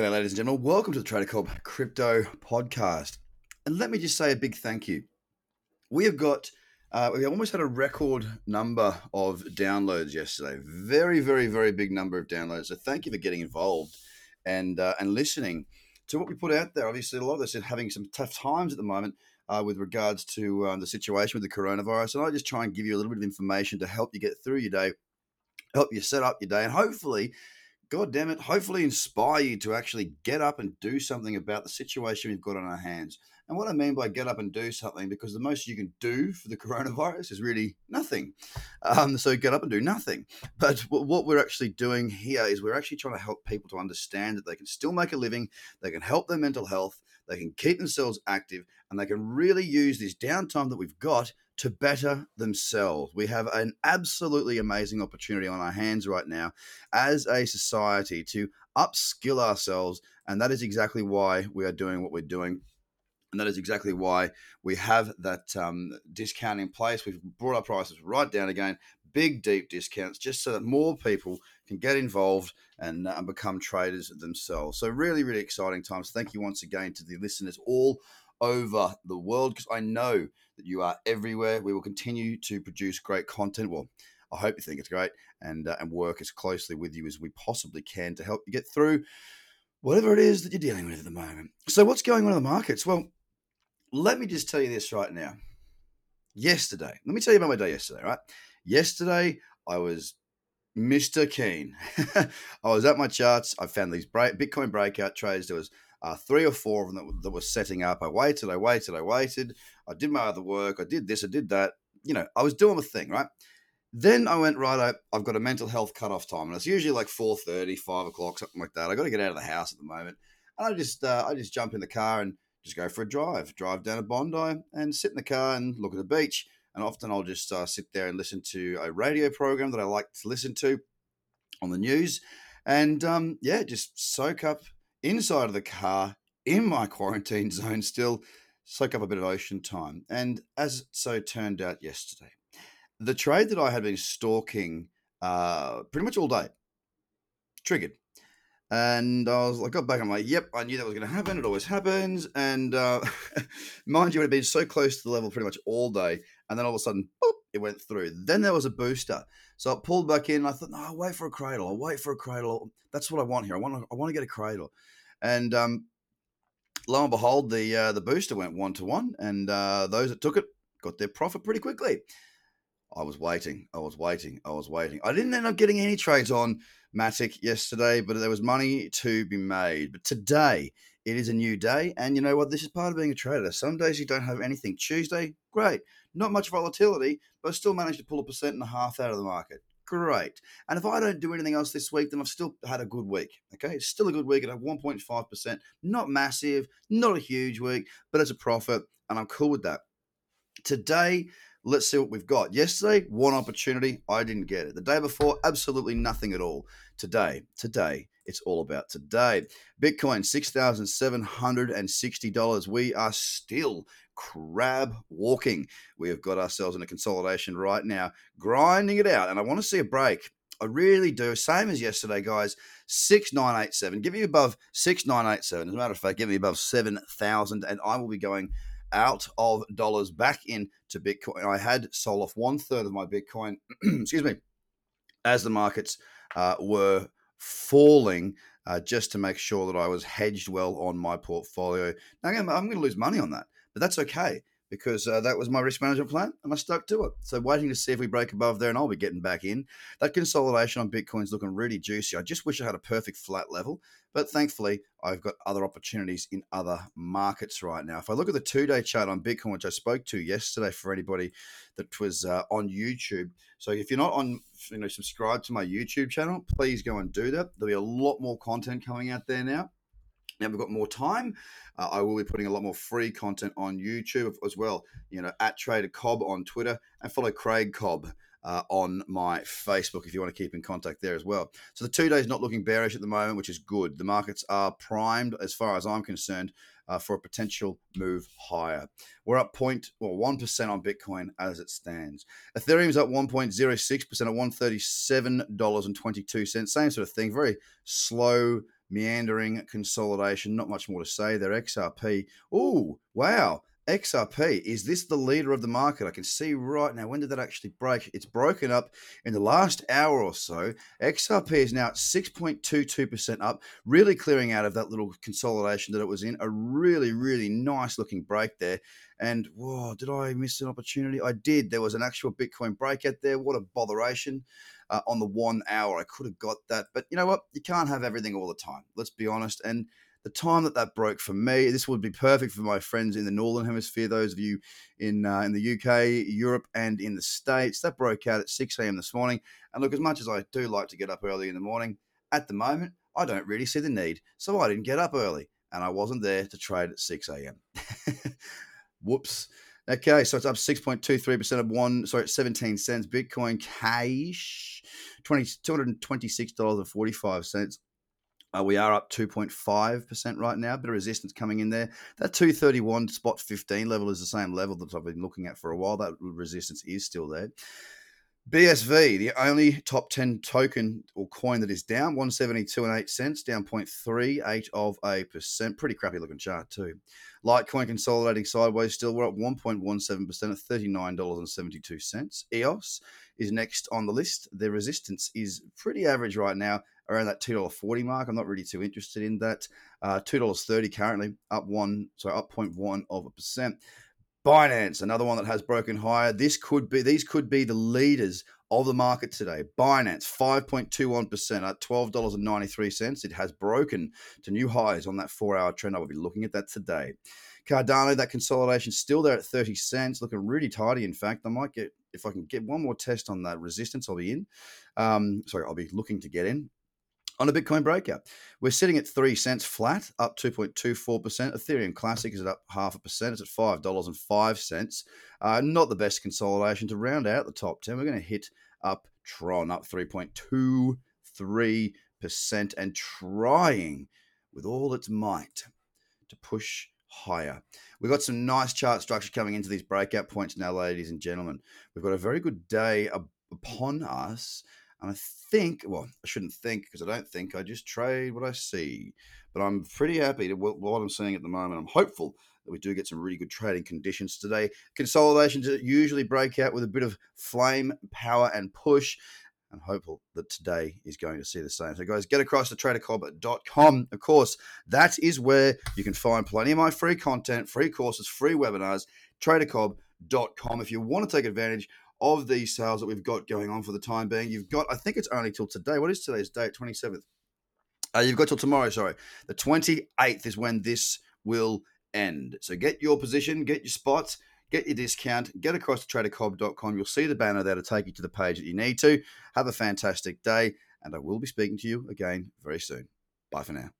G'day, ladies and gentlemen. Welcome to the Trader Cobb Crypto Podcast. And let me just say a big thank you. We have got, uh, we almost had a record number of downloads yesterday. Very, very, very big number of downloads. So thank you for getting involved and uh, and listening to what we put out there. Obviously, a lot of us are having some tough times at the moment uh, with regards to um, the situation with the coronavirus. And I just try and give you a little bit of information to help you get through your day, help you set up your day, and hopefully God damn it, hopefully inspire you to actually get up and do something about the situation we've got on our hands. And what I mean by get up and do something, because the most you can do for the coronavirus is really nothing. Um, so get up and do nothing. But what we're actually doing here is we're actually trying to help people to understand that they can still make a living, they can help their mental health, they can keep themselves active, and they can really use this downtime that we've got to better themselves. We have an absolutely amazing opportunity on our hands right now as a society to upskill ourselves. And that is exactly why we are doing what we're doing. And that is exactly why we have that um, discount in place. We've brought our prices right down again, big, deep discounts, just so that more people can get involved and, uh, become traders themselves. So, really, really exciting times. Thank you once again to the listeners all over the world because I know that you are everywhere. We will continue to produce great content. Well, I hope you think it's great and uh, and work as closely with you as we possibly can to help you get through whatever it is that you're dealing with at the moment. So, what's going on in the markets? Well, let me just tell you this right now. Yesterday, let me tell you about my day yesterday, right? Yesterday, I was Mr. Keen. I was at my charts. I found these break, Bitcoin breakout trades. There was uh, three or four of them that, that were setting up. I waited, I waited, I waited. I did my other work. I did this, I did that. You know, I was doing the thing, right? Then I went, right, I, I've got a mental health cutoff time. And it's usually like 4.30, 5 o'clock, something like that. I got to get out of the house at the moment. And I just, uh, I just jump in the car and just go for a drive, drive down to Bondi and sit in the car and look at the beach. And often I'll just uh, sit there and listen to a radio program that I like to listen to on the news. And um, yeah, just soak up inside of the car in my quarantine zone still soak up a bit of ocean time. And as so turned out yesterday, the trade that I had been stalking uh, pretty much all day triggered. And I was like, got back. I'm like, yep, I knew that was going to happen. It always happens. And uh, mind you, it had been so close to the level pretty much all day. And then all of a sudden, boop, it went through. Then there was a booster. So I pulled back in. I thought, no, I'll wait for a cradle. I'll wait for a cradle. That's what I want here. I want to, I want to get a cradle. And um, lo and behold, the uh, the booster went one to one, and uh, those that took it got their profit pretty quickly. I was waiting. I was waiting. I was waiting. I didn't end up getting any trades on Matic yesterday, but there was money to be made. But today, it is a new day. And you know what? This is part of being a trader. Some days you don't have anything. Tuesday, great. Not much volatility, but I still managed to pull a percent and a half out of the market great. And if I don't do anything else this week, then I've still had a good week. Okay, it's still a good week at 1.5%. Not massive, not a huge week, but it's a profit, and I'm cool with that. Today, let's see what we've got. Yesterday, one opportunity, I didn't get it. The day before, absolutely nothing at all. Today, today, it's all about today. Bitcoin, $6,760. We are still crab walking. We have got ourselves in a consolidation right now, grinding it out. And I want to see a break. I really do. Same as yesterday, guys. 6987. Give me above 6987. As a matter of fact, give me above 7,000, and I will be going out of dollars back into Bitcoin. I had sold off one third of my Bitcoin, excuse me, as the markets uh, were falling. Uh, just to make sure that I was hedged well on my portfolio. Now, I'm going to lose money on that. But that's okay because uh, that was my risk management plan and I stuck to it. So waiting to see if we break above there and I'll be getting back in. That consolidation on Bitcoin's looking really juicy. I just wish I had a perfect flat level, but thankfully I've got other opportunities in other markets right now. If I look at the two-day chart on Bitcoin, which I spoke to yesterday for anybody that was uh, on YouTube. So if you're not on, you know, subscribe to my YouTube channel, please go and do that. There'll be a lot more content coming out there now. Now we've got more time. Uh, I will be putting a lot more free content on YouTube as well. You know, at Trader Cobb on Twitter and follow Craig Cobb uh, on my Facebook if you want to keep in contact there as well. So the two days not looking bearish at the moment, which is good. The markets are primed, as far as I'm concerned, uh, for a potential move higher. We're up point well one percent on Bitcoin as it stands. Ethereum's up 1.06 percent at 137 dollars and 22 cents. Same sort of thing. Very slow meandering consolidation. Not much more to say there. XRP. Oh, wow. XRP, is this the leader of the market? I can see right now. When did that actually break? It's broken up in the last hour or so. XRP is now at 6.22% up, really clearing out of that little consolidation that it was in. A really, really nice looking break there. And whoa, did I miss an opportunity? I did. There was an actual Bitcoin breakout there. What a botheration uh, on the one hour. I could have got that. But you know what? You can't have everything all the time. Let's be honest. And the time that that broke for me, this would be perfect for my friends in the northern hemisphere. Those of you in uh, in the UK, Europe, and in the states, that broke out at 6 a.m. this morning. And look, as much as I do like to get up early in the morning, at the moment I don't really see the need, so I didn't get up early, and I wasn't there to trade at 6 a.m. Whoops. Okay, so it's up 6.23% of one, sorry, 17 cents. Bitcoin cash, $226.45. Uh, we are up 2.5% right now. Bit of resistance coming in there. That 231 spot 15 level is the same level that I've been looking at for a while. That resistance is still there. BSV, the only top 10 token or coin that is down, 172 and 8 cents, down 0.38 of a percent. Pretty crappy looking chart too. Litecoin consolidating sideways still. We're up 1.17% at $39.72. EOS is next on the list. The resistance is pretty average right now, around that $2.40 mark. I'm not really too interested in that. Uh, $2.30 currently, up one, so up 0.1 of a percent. Binance, another one that has broken higher. This could be these could be the leaders of the market today. Binance, 5.21% at $12.93. It has broken to new highs on that four hour trend. I will be looking at that today. Cardano, that consolidation still there at 30 cents, looking really tidy. In fact, I might get, if I can get one more test on that resistance, I'll be in. Um, sorry, I'll be looking to get in on a Bitcoin breakout. We're sitting at three cents flat, up 2.24%. Ethereum Classic is at up half a percent. It's at $5.05. Uh, not the best consolidation to round out the top 10. We're going to hit up Tron, up 3.23% and trying with all its might to push higher. We've got some nice chart structure coming into these breakout points now, ladies and gentlemen. We've got a very good day upon us. And I think, well, I shouldn't think because I don't think. I just trade what I see. But I'm pretty happy to what I'm seeing at the moment. I'm hopeful that we do get some really good trading conditions today. Consolidations usually break out with a bit of flame, power, and push. I'm hopeful that today is going to see the same. So, guys, get across to tradercobb.com. Of course, that is where you can find plenty of my free content, free courses, free webinars. Tradercobb.com. If you want to take advantage of these sales that we've got going on for the time being. You've got, I think it's only till today. What is today's date? 27th. Uh, you've got till tomorrow, sorry. The 28th is when this will end. So get your position, get your spots, get your discount, get across to tradercobb.com. You'll see the banner there to take you to the page that you need to. Have a fantastic day, and I will be speaking to you again very soon. Bye for now.